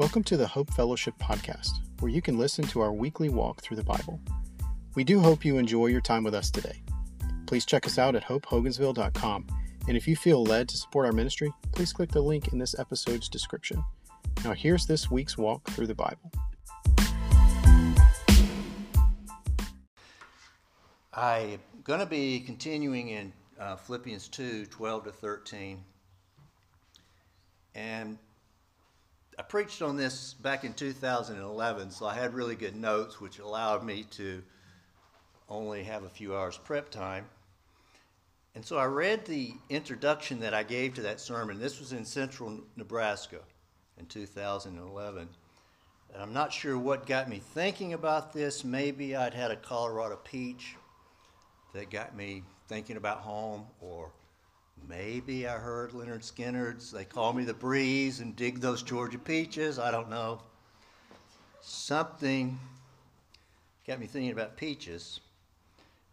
Welcome to the Hope Fellowship Podcast, where you can listen to our weekly walk through the Bible. We do hope you enjoy your time with us today. Please check us out at hopehogansville.com, and if you feel led to support our ministry, please click the link in this episode's description. Now, here's this week's walk through the Bible. I'm going to be continuing in uh, Philippians 2 12 to 13. And I preached on this back in 2011, so I had really good notes, which allowed me to only have a few hours prep time. And so I read the introduction that I gave to that sermon. This was in central Nebraska in 2011. And I'm not sure what got me thinking about this. Maybe I'd had a Colorado peach that got me thinking about home, or maybe I heard Lynyrd Skynyrd's They Call Me the Breeze and dig those Georgia peaches. I don't know. Something got me thinking about peaches.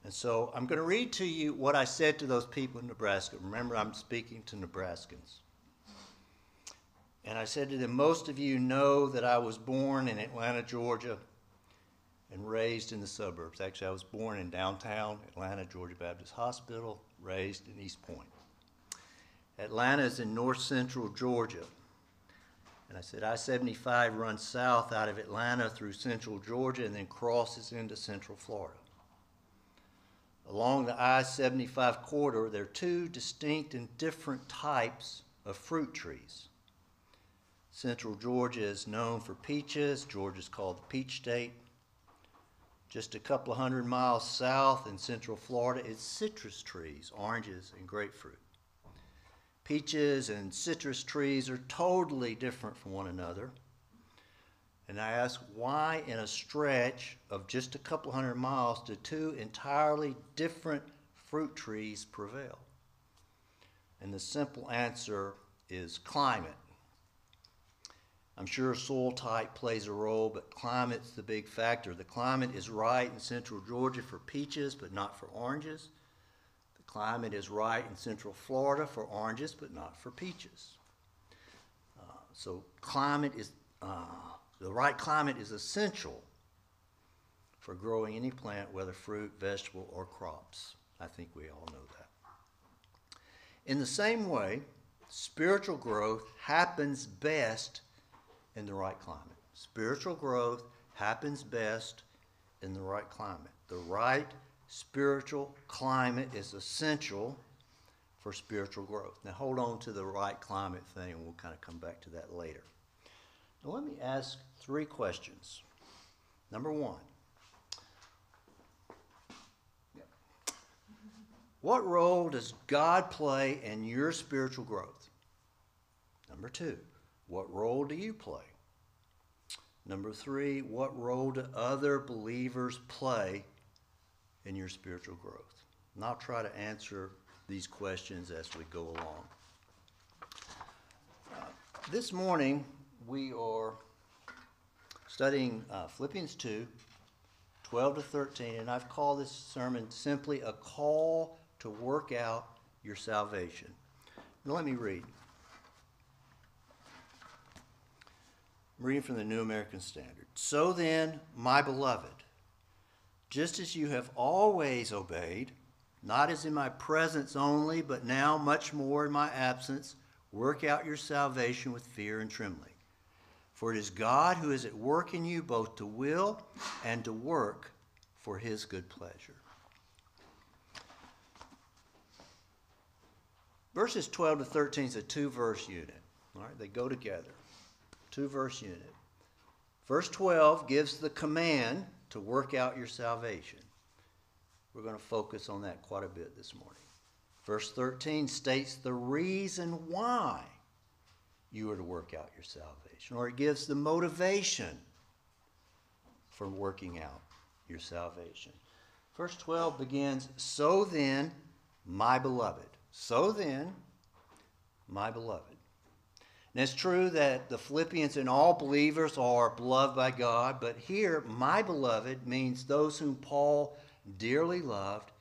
And so I'm going to read to you what I said to those people in Nebraska. Remember, I'm speaking to Nebraskans. And I said to them, Most of you know that I was born in Atlanta, Georgia, and raised in the suburbs. Actually, I was born in downtown Atlanta, Georgia Baptist Hospital, raised in East Point. Atlanta is in north central Georgia. And I said, I 75 runs south out of Atlanta through central Georgia and then crosses into central Florida. Along the I 75 corridor, there are two distinct and different types of fruit trees. Central Georgia is known for peaches. Georgia is called the Peach State. Just a couple of hundred miles south in central Florida is citrus trees, oranges, and grapefruit. Peaches and citrus trees are totally different from one another. And I ask why, in a stretch of just a couple hundred miles, do two entirely different fruit trees prevail? And the simple answer is climate. I'm sure soil type plays a role, but climate's the big factor. The climate is right in central Georgia for peaches, but not for oranges. Climate is right in central Florida for oranges, but not for peaches. Uh, so climate is uh, the right climate is essential for growing any plant, whether fruit, vegetable, or crops. I think we all know that. In the same way, spiritual growth happens best in the right climate. Spiritual growth happens best in the right climate. The right spiritual climate is essential for spiritual growth. Now, hold on to the right climate thing, and we'll kind of come back to that later. Now, let me ask three questions. Number one What role does God play in your spiritual growth? Number two, what role do you play? Number three, what role do other believers play in your spiritual growth? And I'll try to answer these questions as we go along. Uh, this morning, we are studying uh, Philippians 2 12 to 13, and I've called this sermon simply a call to work out your salvation. Now, let me read. I'm reading from the New American Standard. So then, my beloved, just as you have always obeyed, not as in my presence only, but now much more in my absence, work out your salvation with fear and trembling. For it is God who is at work in you both to will and to work for his good pleasure. Verses 12 to 13 is a two verse unit. All right, they go together two verse unit. Verse 12 gives the command to work out your salvation. We're going to focus on that quite a bit this morning. Verse 13 states the reason why you are to work out your salvation, or it gives the motivation for working out your salvation. Verse 12 begins So then, my beloved. So then, my beloved. And it's true that the Philippians and all believers are beloved by God, but here, my beloved means those whom Paul dearly loved,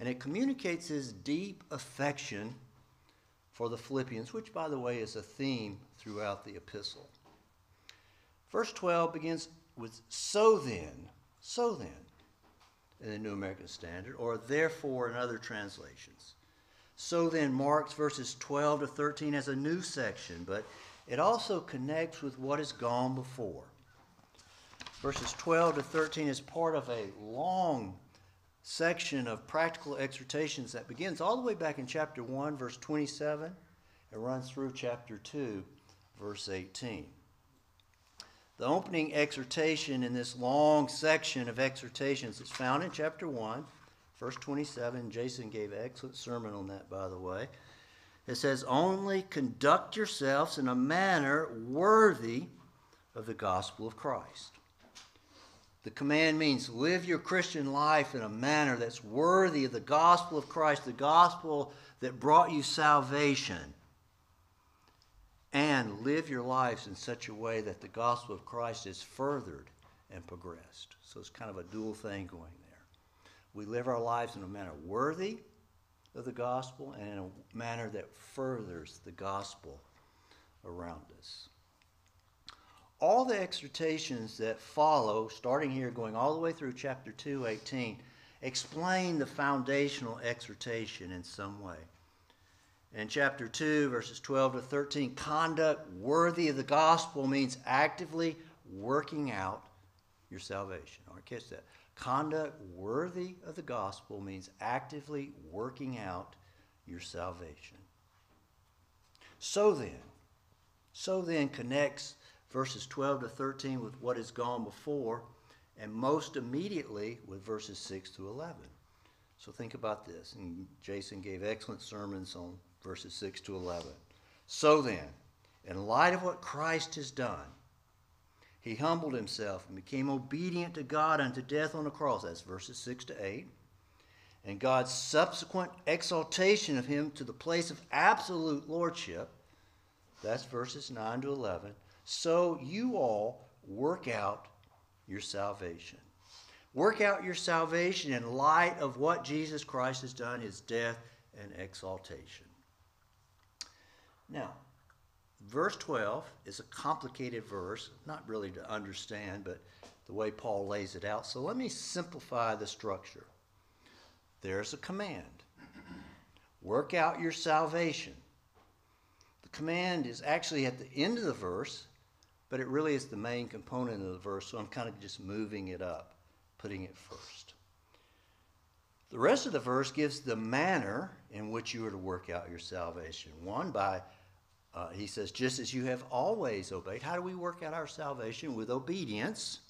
and it communicates his deep affection for the Philippians, which, by the way, is a theme throughout the epistle. Verse 12 begins with so then, so then, in the New American Standard, or therefore in other translations. So then marks verses 12 to 13 as a new section, but it also connects with what has gone before. Verses 12 to 13 is part of a long section of practical exhortations that begins all the way back in chapter 1, verse 27, and runs through chapter 2, verse 18. The opening exhortation in this long section of exhortations is found in chapter 1, verse 27. Jason gave an excellent sermon on that, by the way. It says, Only conduct yourselves in a manner worthy of the gospel of Christ. The command means live your Christian life in a manner that's worthy of the gospel of Christ, the gospel that brought you salvation. And live your lives in such a way that the gospel of Christ is furthered and progressed. So it's kind of a dual thing going. We live our lives in a manner worthy of the gospel and in a manner that furthers the gospel around us all the exhortations that follow, starting here, going all the way through chapter 2, 18, explain the foundational exhortation in some way. In chapter 2, verses 12 to 13, conduct worthy of the gospel means actively working out your salvation. Or catch that. Conduct worthy of the gospel means actively working out your salvation. So then, so then connects verses 12 to 13 with what has gone before, and most immediately with verses 6 to 11. So think about this. And Jason gave excellent sermons on verses 6 to 11. So then, in light of what Christ has done, he humbled himself and became obedient to God unto death on the cross. That's verses 6 to 8. And God's subsequent exaltation of him to the place of absolute lordship. That's verses 9 to 11 so you all work out your salvation. Work out your salvation in light of what Jesus Christ has done, his death and exaltation. Now, verse 12 is a complicated verse, not really to understand, but the way Paul lays it out. So let me simplify the structure. There's a command work out your salvation. The command is actually at the end of the verse but it really is the main component of the verse, so I'm kind of just moving it up, putting it first. The rest of the verse gives the manner in which you are to work out your salvation. One, by, uh, he says, just as you have always obeyed. How do we work out our salvation? With obedience.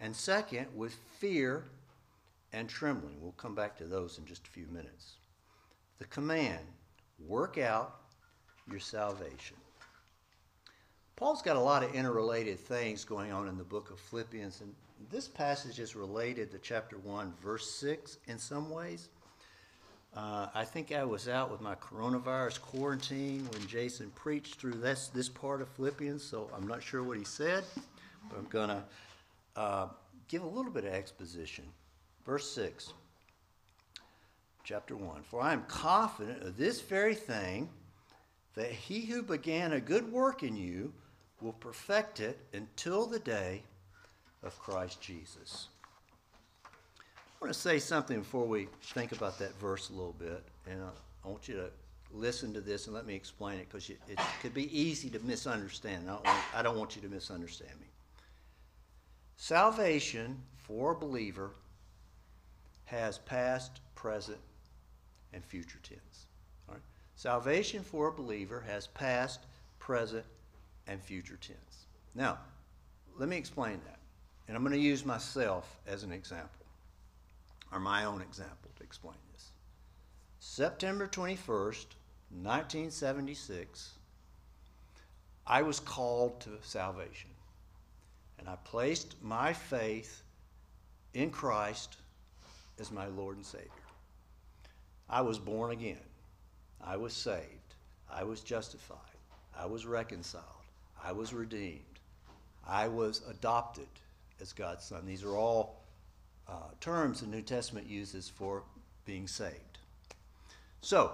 And second, with fear and trembling. We'll come back to those in just a few minutes. The command work out your salvation. Paul's got a lot of interrelated things going on in the book of Philippians, and this passage is related to chapter 1, verse 6 in some ways. Uh, I think I was out with my coronavirus quarantine when Jason preached through this, this part of Philippians, so I'm not sure what he said, but I'm going to uh, give a little bit of exposition. Verse 6, chapter 1 For I am confident of this very thing, that he who began a good work in you will perfect it until the day of Christ Jesus. I want to say something before we think about that verse a little bit, and I want you to listen to this and let me explain it because it could be easy to misunderstand. I don't, want, I don't want you to misunderstand me. Salvation for a believer has past, present, and future tense. All right? Salvation for a believer has past, present, and future tense. Now, let me explain that. And I'm going to use myself as an example, or my own example to explain this. September 21st, 1976, I was called to salvation. And I placed my faith in Christ as my Lord and Savior. I was born again. I was saved. I was justified. I was reconciled. I was redeemed. I was adopted as God's son. These are all uh, terms the New Testament uses for being saved. So,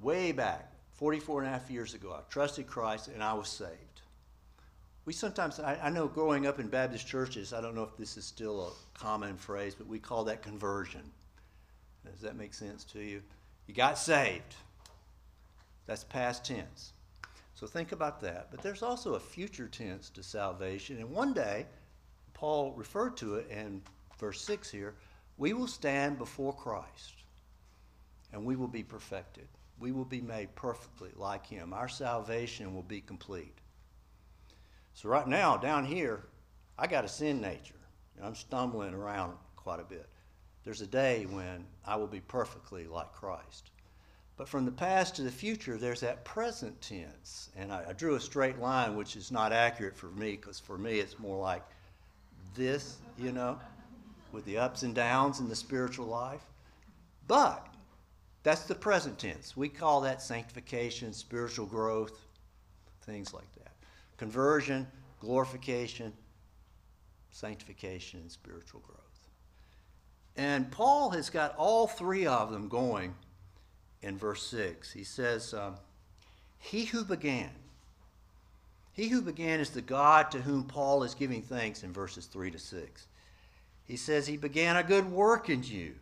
way back, 44 and a half years ago, I trusted Christ and I was saved. we sometimes, I, I, know growing up in Baptist churches, I don't know if this is still a common phrase, but we call that conversion. Does that make sense to you? You got saved. That's past tense. So think about that. But there's also a future tense to salvation. And one day, Paul referred to it in verse 6 here we will stand before Christ and we will be perfected. We will be made perfectly like him. Our salvation will be complete. So, right now, down here, I got a sin nature. I'm stumbling around quite a bit. There's a day when I will be perfectly like Christ. But from the past to the future, there's that present tense. And I, I drew a straight line, which is not accurate for me, because for me, it's more like this, you know, with the ups and downs in the spiritual life. But that's the present tense. We call that sanctification, spiritual growth, things like that. Conversion, glorification, sanctification, and spiritual growth. And Paul has got all three of them going in verse 6. He says, um, He who began, he who began is the God to whom Paul is giving thanks in verses 3 to 6. He says, He began a good work in you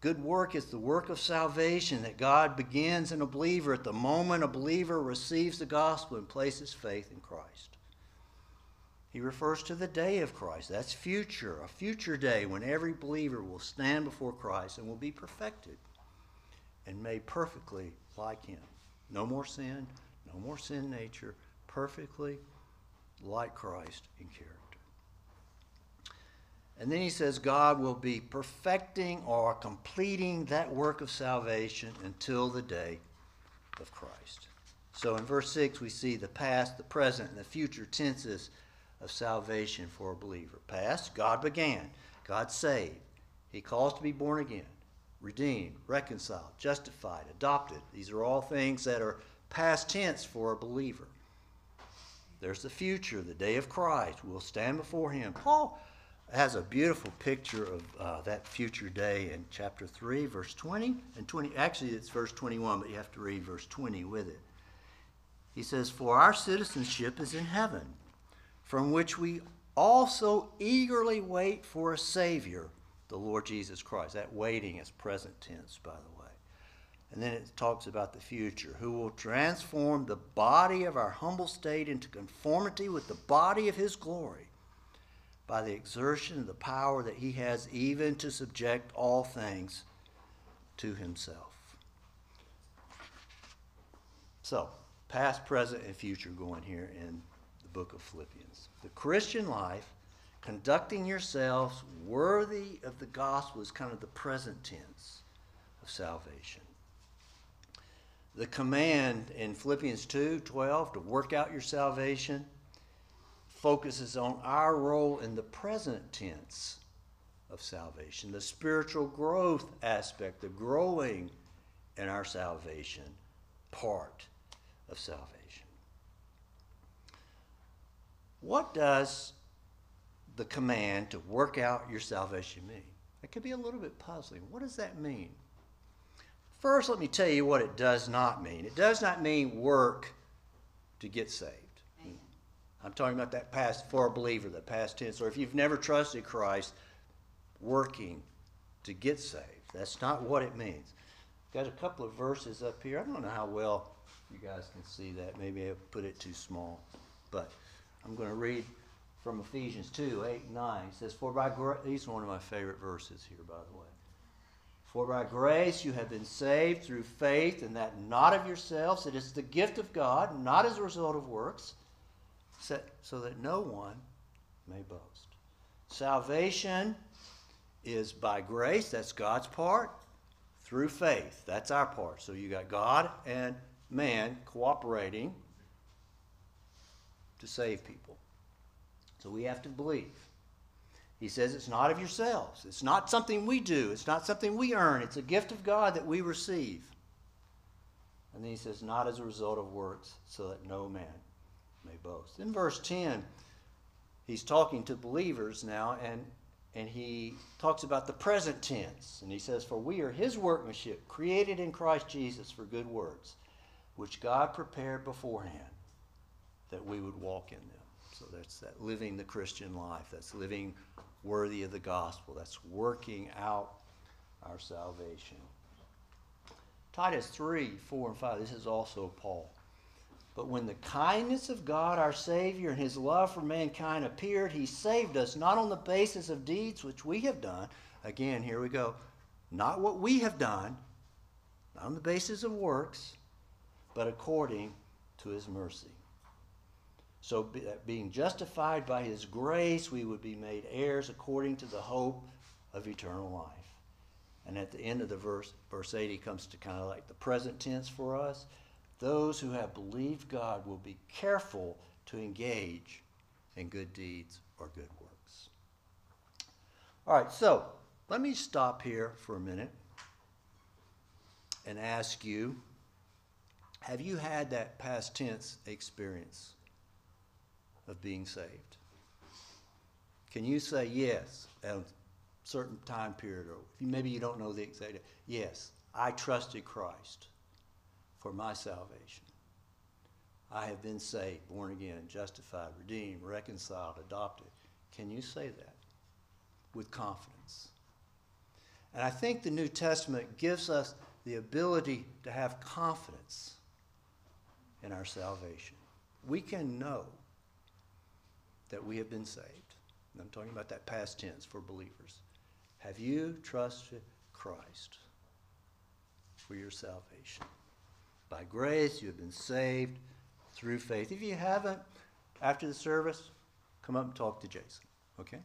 Good work is the work of salvation that God begins in a believer at the moment a believer receives the gospel and places faith in Christ. He refers to the day of Christ. That's future, a future day when every believer will stand before Christ and will be perfected and made perfectly like Him. No more sin, no more sin nature, perfectly like Christ in character. And then he says God will be perfecting or completing that work of salvation until the day of Christ. So in verse 6, we see the past, the present, and the future tenses of salvation for a believer. Past, God began, God saved. He calls to be born again, redeemed, reconciled, justified, adopted. These are all things that are past tense for a believer. There's the future, the day of Christ. We'll stand before Him. Paul has a beautiful picture of uh, that future day in chapter 3, verse 20 and 20. Actually, it's verse 21, but you have to read verse 20 with it. He says, For our citizenship is in heaven, from which we also eagerly wait for a Savior, the Lord Jesus Christ. That waiting is present tense, by the way. And then it talks about the future, who will transform the body of our humble state into conformity with the body of his glory by the exertion of the power that he has even to subject all things to himself. So, past, present, and future going here in the book of Philippians. The Christian life, conducting yourselves worthy of the gospel, is kind of the present tense of salvation. The command in Philippians 2 12 to work out your salvation focuses on our role in the present tense of salvation, the spiritual growth aspect, the growing in our salvation part of salvation. What does the command to work out your salvation mean? It could be a little bit puzzling. What does that mean? First, let me tell you what it does not mean. It does not mean work to get saved. I'm talking about that past for a believer, the past tense. Or if you've never trusted Christ, working to get saved. That's not what it means. Got a couple of verses up here. I don't know how well you guys can see that. Maybe I put it too small. But I'm going to read from Ephesians 2 8 and 9. It says, For by grace, these are one of my favorite verses here, by the way. For by grace you have been saved through faith, and that not of yourselves. It is the gift of God, not as a result of works so that no one may boast. Salvation is by grace, that's God's part, through faith, that's our part. So you got God and man cooperating to save people. So we have to believe. He says it's not of yourselves. It's not something we do. It's not something we earn. It's a gift of God that we receive. And then he says, not as a result of works, so that no man may boast. In verse 10, he's talking to believers now, and, and he talks about the present tense. And he says, For we are his workmanship, created in Christ Jesus for good works, which God prepared beforehand that we would walk in them. So that's that living the Christian life. That's living worthy of the gospel. That's working out our salvation. Titus 3, 4, and 5. This is also Paul. But when the kindness of God our Savior and his love for mankind appeared, he saved us not on the basis of deeds which we have done. Again, here we go. Not what we have done, not on the basis of works, but according to his mercy. So, uh, being justified by his grace, we would be made heirs according to the hope of eternal life. And at the end of the verse, verse 80 comes to kind of like the present tense for us. Those who have believed God will be careful to engage in good deeds or good works. All right, so let me stop here for a minute and ask you have you had that past tense experience of being saved? Can you say yes at a certain time period, or maybe you don't know the exact? Yes, I trusted Christ for my salvation. I have been saved, born again, justified, redeemed, reconciled, adopted. Can you say that with confidence? And I think the New Testament gives us the ability to have confidence in our salvation. We can know that we have been saved. And I'm talking about that past tense for believers. Have you trusted Christ for your salvation? By grace, you have been saved through faith. If you haven't, after the service, come up and talk to Jason, okay?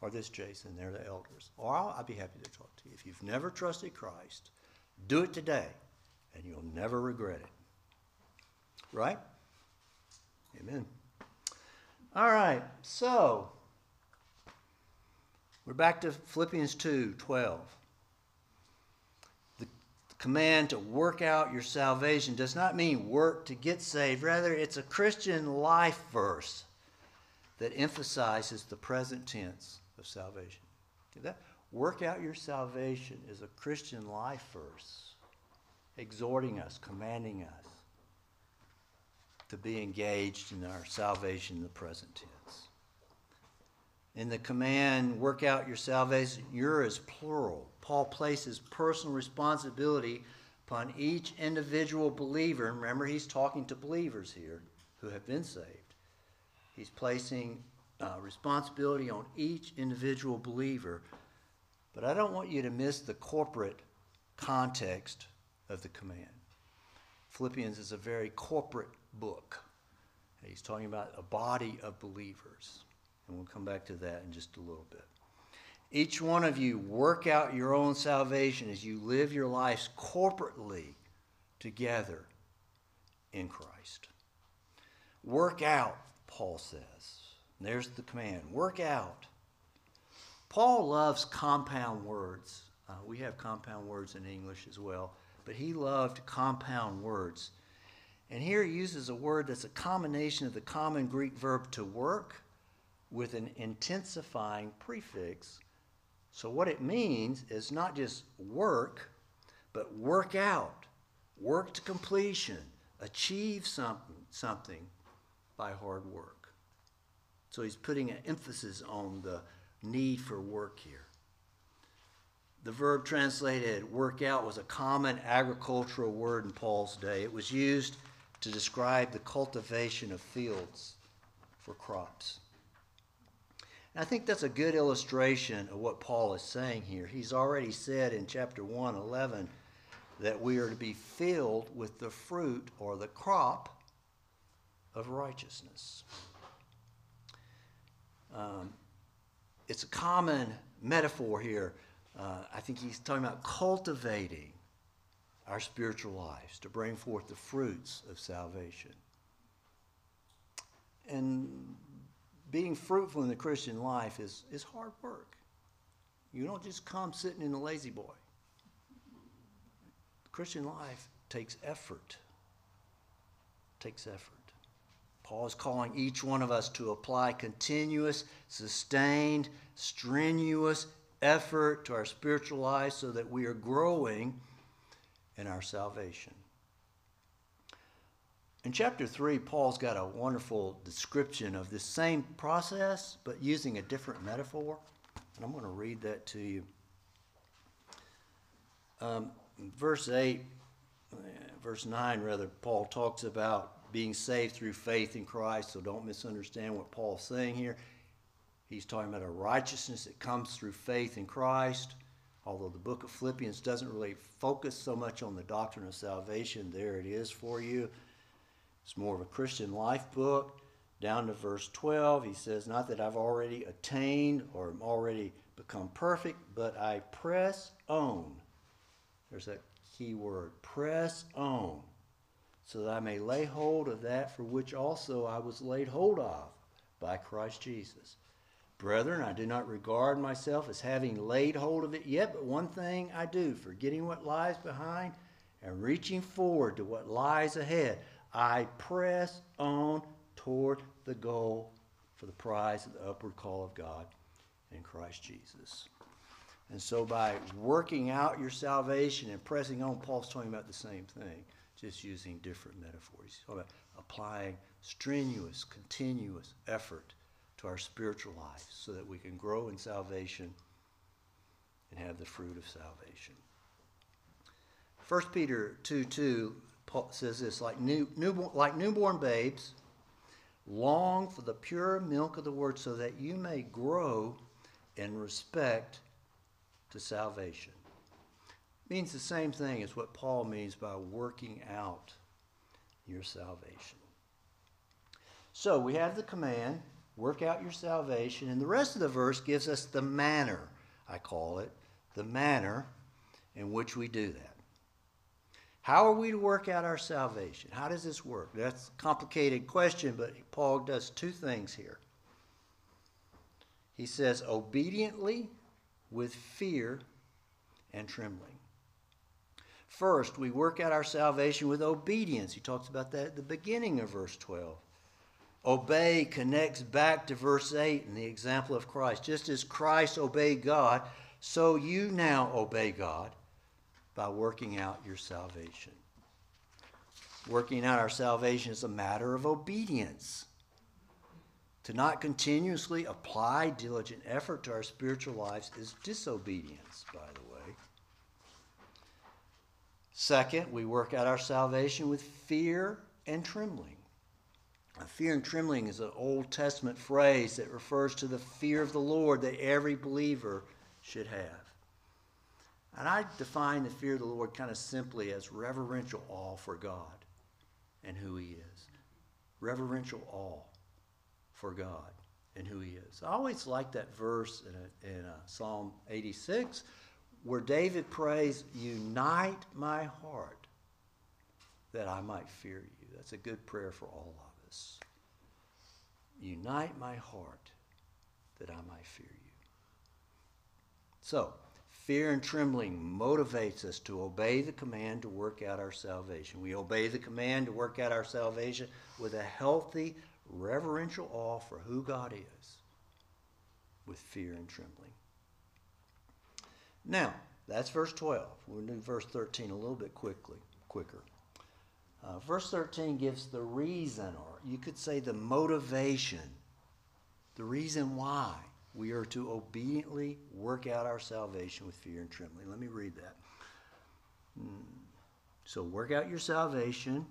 Or this Jason, they're the elders. Or I'll, I'll be happy to talk to you. If you've never trusted Christ, do it today, and you'll never regret it. Right? Amen. All right, so we're back to Philippians 2 12. Command to work out your salvation does not mean work to get saved. Rather, it's a Christian life verse that emphasizes the present tense of salvation. that? Work out your salvation is a Christian life verse, exhorting us, commanding us to be engaged in our salvation in the present tense. In the command, work out your salvation, your is plural. Paul places personal responsibility upon each individual believer. And remember, he's talking to believers here who have been saved. He's placing uh, responsibility on each individual believer. But I don't want you to miss the corporate context of the command. Philippians is a very corporate book. He's talking about a body of believers. And we'll come back to that in just a little bit. Each one of you work out your own salvation as you live your lives corporately together in Christ. Work out, Paul says. there's the command work out. Paul loves compound words. Uh, we have compound words in English as well, but he loved compound words. And here he uses a word that's a combination of the common Greek verb to work with an intensifying prefix. So, what it means is not just work, but work out, work to completion, achieve something, something by hard work. So, he's putting an emphasis on the need for work here. The verb translated work out was a common agricultural word in Paul's day. It was used to describe the cultivation of fields for crops. And I think that's a good illustration of what Paul is saying here. He's already said in chapter 1, 11, that we are to be filled with the fruit or the crop of righteousness. Um, it's a common metaphor here. Uh, I think he's talking about cultivating our spiritual lives, to bring forth the fruits of salvation. And being fruitful in the Christian life is, is hard work. You don't just come sitting in the lazy boy. Christian life takes effort. Takes effort. Paul is calling each one of us to apply continuous, sustained, strenuous effort to our spiritual life so that we are growing in our salvation. In chapter 3, Paul's got a wonderful description of this same process, but using a different metaphor. And I'm going to read that to you. Um, verse 8, verse 9, rather, Paul talks about being saved through faith in Christ, so don't misunderstand what Paul's saying here. He's talking about a righteousness that comes through faith in Christ. Although the book of Philippians doesn't really focus so much on the doctrine of salvation, there it is for you. It's more of a Christian life book. Down to verse 12, he says, Not that I've already attained or am already become perfect, but I press on. There's that key word press on, so that I may lay hold of that for which also I was laid hold of by Christ Jesus. Brethren, I do not regard myself as having laid hold of it yet, but one thing I do, forgetting what lies behind and reaching forward to what lies ahead. I press on toward the goal for the prize of the upward call of God in Christ Jesus. And so, by working out your salvation and pressing on, Paul's talking about the same thing, just using different metaphors. He's talking about applying strenuous, continuous effort to our spiritual life so that we can grow in salvation and have the fruit of salvation. 1 Peter 2 2 Paul says this like, new, newborn, like newborn babes, long for the pure milk of the word so that you may grow in respect to salvation. Means the same thing as what Paul means by working out your salvation. So we have the command, work out your salvation, and the rest of the verse gives us the manner, I call it, the manner in which we do that. How are we to work out our salvation? How does this work? That's a complicated question, but Paul does two things here. He says, obediently with fear and trembling. First, we work out our salvation with obedience. He talks about that at the beginning of verse 12. Obey connects back to verse 8 and the example of Christ. Just as Christ obeyed God, so you now obey God by working out your salvation. Working out our salvation is a matter of obedience. To not continuously apply diligent effort to our spiritual lives is disobedience, by the way. Second, we work out our salvation with fear and trembling. Fear and trembling is an Old Testament phrase that refers to the fear of the Lord that every believer should have. And I define the fear of the Lord kind of simply as reverential awe for God and who He is. Reverential awe for God and who He is. I always like that verse in, a, in a Psalm 86 where David prays, Unite my heart that I might fear you. That's a good prayer for all of us. Unite my heart that I might fear you. So, Fear and trembling motivates us to obey the command to work out our salvation. We obey the command to work out our salvation with a healthy, reverential awe for who God is, with fear and trembling. Now, that's verse 12. We'll do verse 13 a little bit quickly, quicker. Uh, verse 13 gives the reason, or you could say the motivation, the reason why we are to obediently work out our salvation with fear and trembling. Let me read that. Hmm. So, work out your salvation,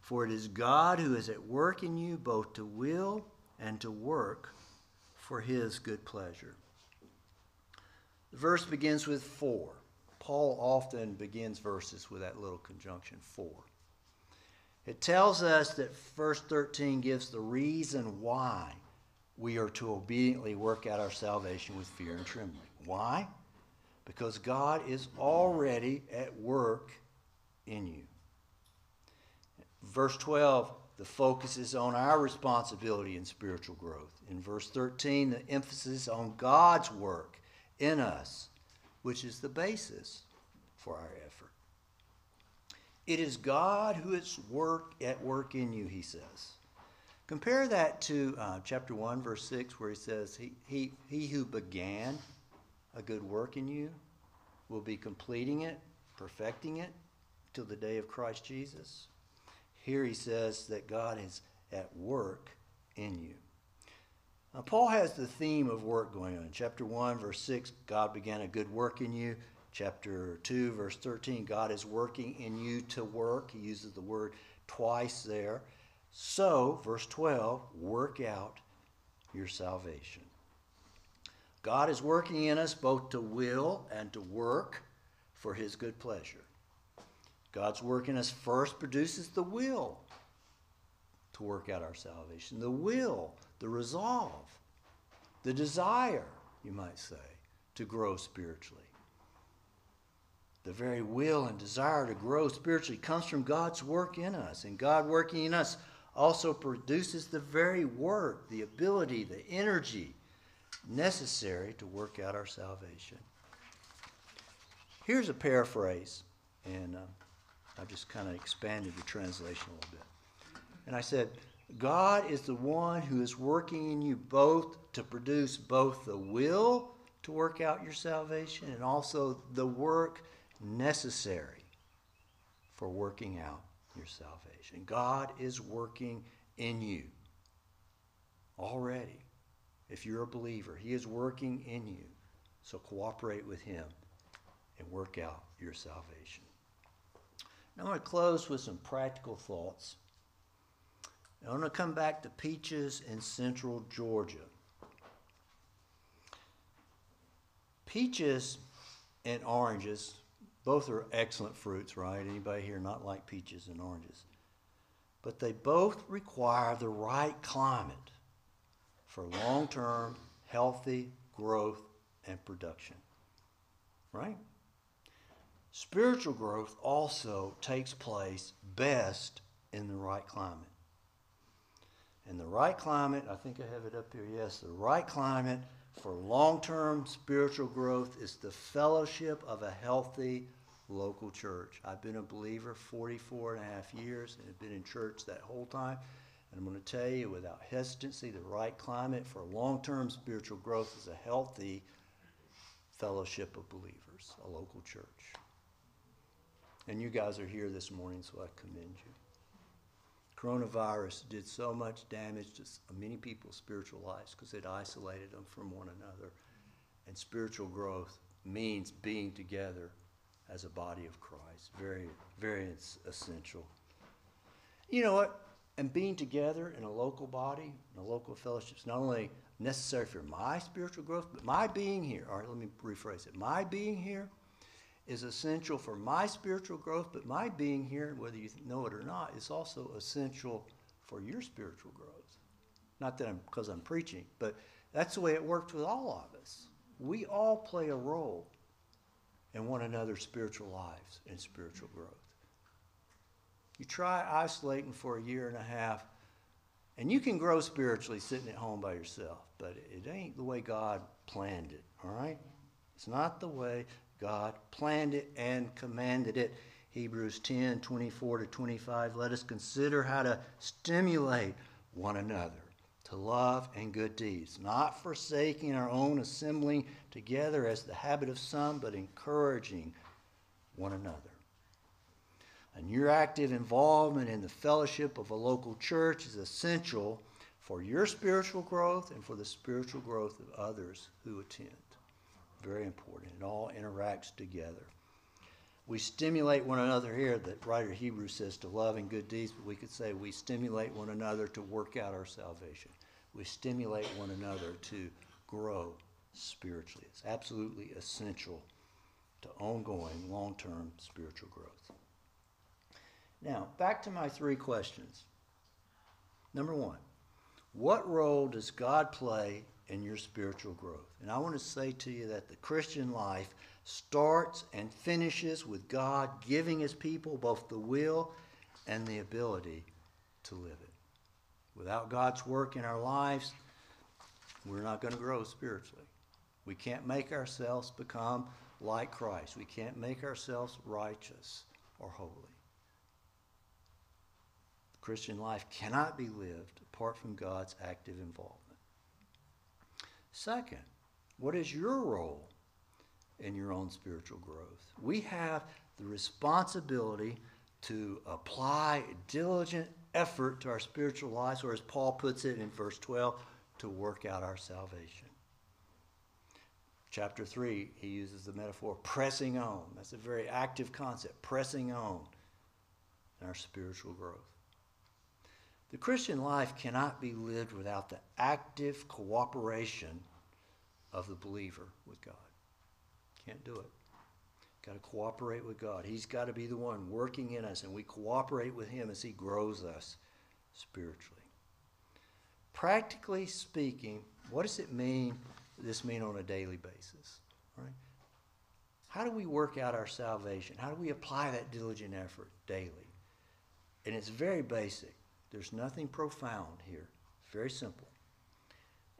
for it is God who is at work in you both to will and to work for his good pleasure. The verse begins with for. Paul often begins verses with that little conjunction for. It tells us that verse 13 gives the reason why we are to obediently work out our salvation with fear and trembling. Why? Because God is already at work in you. Verse 12, the focus is on our responsibility in spiritual growth. In verse 13, the emphasis on God's work in us, which is the basis for our effort. It is God who is work at work in you, he says. Compare that to uh, chapter 1, verse 6, where he says, he, he, he who began a good work in you will be completing it, perfecting it till the day of Christ Jesus. Here he says that God is at work in you. Now, Paul has the theme of work going on. chapter 1, verse 6, God began a good work in you. Chapter 2, verse 13, God is working in you to work. He uses the word twice there. So, verse 12, work out your salvation. God is working in us both to will and to work for his good pleasure. God's work in us first produces the will to work out our salvation, the will, the resolve, the desire, you might say, to grow spiritually. The very will and desire to grow spiritually comes from God's work in us, and God working in us also produces the very work, the ability, the energy necessary to work out our salvation. Here's a paraphrase, and uh, I just kind of expanded the translation a little bit. And I said, God is the one who is working in you both to produce both the will to work out your salvation and also the work necessary for working out your salvation. God is working in you already. If you're a believer, He is working in you. So cooperate with Him and work out your salvation. Now, I'm going to close with some practical thoughts. I want to come back to peaches in central Georgia. Peaches and oranges, both are excellent fruits, right? Anybody here not like peaches and oranges? But they both require the right climate for long term, healthy growth and production, right? Spiritual growth also takes place best in the right climate. In the right climate, I think I have it up here, yes, the right climate for long term spiritual growth is the fellowship of a healthy local church. I've been a believer 44 and a half years and have been in church that whole time. And I'm going to tell you without hesitancy, the right climate for long term spiritual growth is a healthy fellowship of believers, a local church. And you guys are here this morning, so I commend you. Coronavirus did so much damage to many people's spiritual lives because it isolated them from one another. And spiritual growth means being together as a body of Christ. Very, very essential. You know what? And being together in a local body, in a local fellowship, is not only necessary for my spiritual growth, but my being here. All right, let me rephrase it. My being here is essential for my spiritual growth, but my being here, whether you know it or not, is also essential for your spiritual growth. Not that I'm because I'm preaching, but that's the way it works with all of us. We all play a role in one another's spiritual lives and spiritual growth. You try isolating for a year and a half, and you can grow spiritually sitting at home by yourself, but it ain't the way God planned it, all right? It's not the way God planned it and commanded it. Hebrews 10 24 to 25. Let us consider how to stimulate one another to love and good deeds, not forsaking our own assembling together as the habit of some, but encouraging one another. And your active involvement in the fellowship of a local church is essential for your spiritual growth and for the spiritual growth of others who attend. Very important. It all interacts together. We stimulate one another here. The writer Hebrews says to love and good deeds, but we could say we stimulate one another to work out our salvation. We stimulate one another to grow spiritually. It's absolutely essential to ongoing, long term spiritual growth. Now, back to my three questions. Number one, what role does God play in your spiritual growth. And I want to say to you that the Christian life starts and finishes with God giving his people both the will and the ability to live it. Without God's work in our lives, we're not going to grow spiritually. We can't make ourselves become like Christ. We can't make ourselves righteous or holy. The Christian life cannot be lived apart from God's active involvement. Second, what is your role in your own spiritual growth? We have the responsibility to apply diligent effort to our spiritual lives, or as Paul puts it in verse 12, to work out our salvation. Chapter 3, he uses the metaphor pressing on. That's a very active concept, pressing on in our spiritual growth. The Christian life cannot be lived without the active cooperation of the believer with God. Can't do it. Got to cooperate with God. He's got to be the one working in us, and we cooperate with Him as He grows us spiritually. Practically speaking, what does it mean? This mean on a daily basis, right? How do we work out our salvation? How do we apply that diligent effort daily? And it's very basic. There's nothing profound here. Very simple.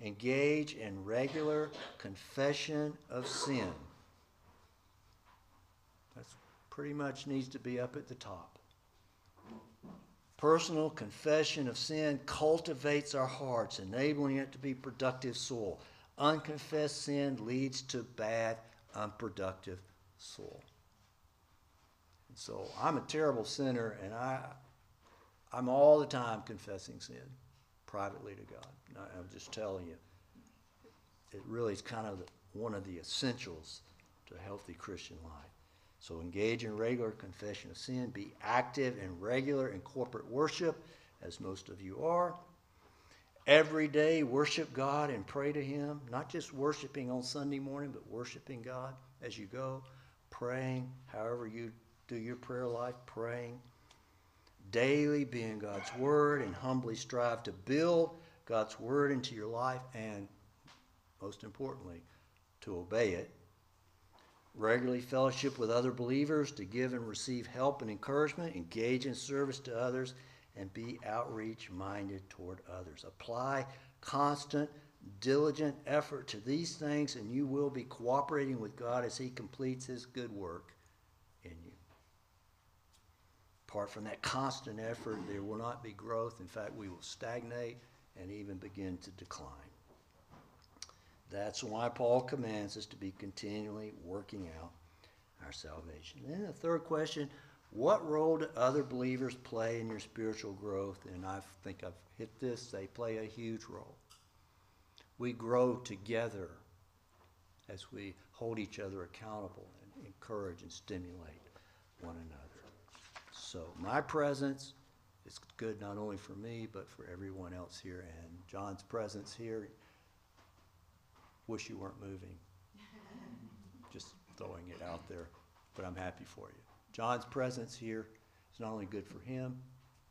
Engage in regular confession of sin. That's pretty much needs to be up at the top. Personal confession of sin cultivates our hearts, enabling it to be productive soil. Unconfessed sin leads to bad, unproductive soil. And so I'm a terrible sinner, and I, I'm all the time confessing sin privately to God. I'm just telling you, it really is kind of one of the essentials to a healthy Christian life. So engage in regular confession of sin. Be active and regular in corporate worship, as most of you are. Every day, worship God and pray to Him. Not just worshiping on Sunday morning, but worshiping God as you go, praying, however you do your prayer life, praying. Daily be in God's Word and humbly strive to build God's Word into your life and, most importantly, to obey it regularly fellowship with other believers to give and receive help and encouragement, engage in service to others, and be outreach minded toward others. Apply constant, diligent effort to these things, and you will be cooperating with God as He completes His good work in you. Apart from that constant effort, there will not be growth. In fact, we will stagnate and even begin to decline. That's why Paul commands us to be continually working out our salvation. Then the third question what role do other believers play in your spiritual growth? And I think I've hit this. They play a huge role. We grow together as we hold each other accountable and encourage and stimulate one another. So, my presence is good not only for me, but for everyone else here. And John's presence here Wish you weren't moving. Just throwing it out there, but I'm happy for you. John's presence here is not only good for him,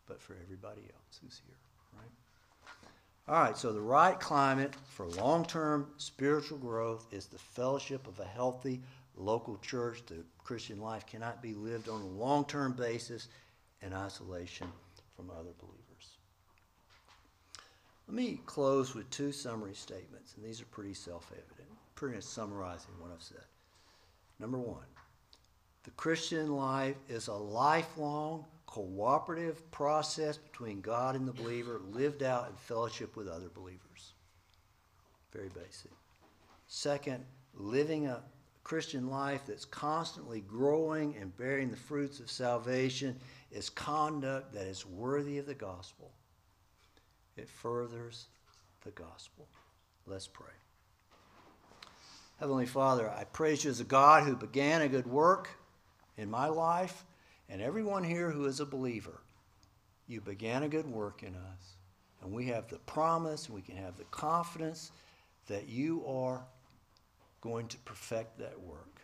but for everybody else who's here, right? All right, so the right climate for long term spiritual growth is the fellowship of a healthy local church. The Christian life cannot be lived on a long term basis in isolation from other believers. Let me close with two summary statements, and these are pretty self evident, pretty much summarizing what I've said. Number one, the Christian life is a lifelong cooperative process between God and the believer, lived out in fellowship with other believers. Very basic. Second, living a Christian life that's constantly growing and bearing the fruits of salvation is conduct that is worthy of the gospel it furthers the gospel. Let's pray. Heavenly Father, I praise you as a God who began a good work in my life and everyone here who is a believer. You began a good work in us. And we have the promise, we can have the confidence that you are going to perfect that work.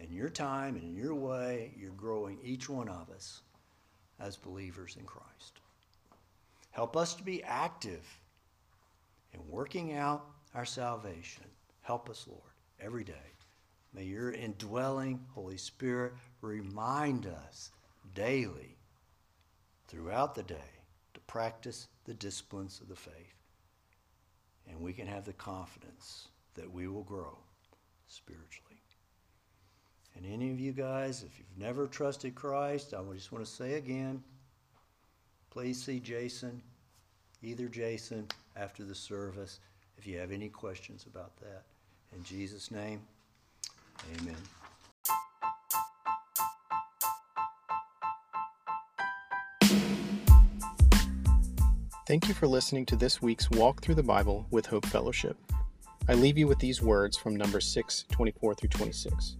In your time and in your way, you're growing each one of us as believers in Christ. Help us to be active in working out our salvation. Help us, Lord, every day. May your indwelling Holy Spirit remind us daily throughout the day to practice the disciplines of the faith. And we can have the confidence that we will grow spiritually. And any of you guys, if you've never trusted Christ, I just want to say again please see Jason, either Jason, after the service if you have any questions about that. In Jesus' name, amen. Thank you for listening to this week's Walk Through the Bible with Hope Fellowship. I leave you with these words from Numbers 6 24 through 26.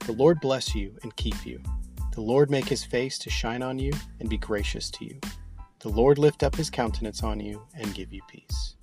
The Lord bless you and keep you. The Lord make his face to shine on you and be gracious to you. The Lord lift up his countenance on you and give you peace.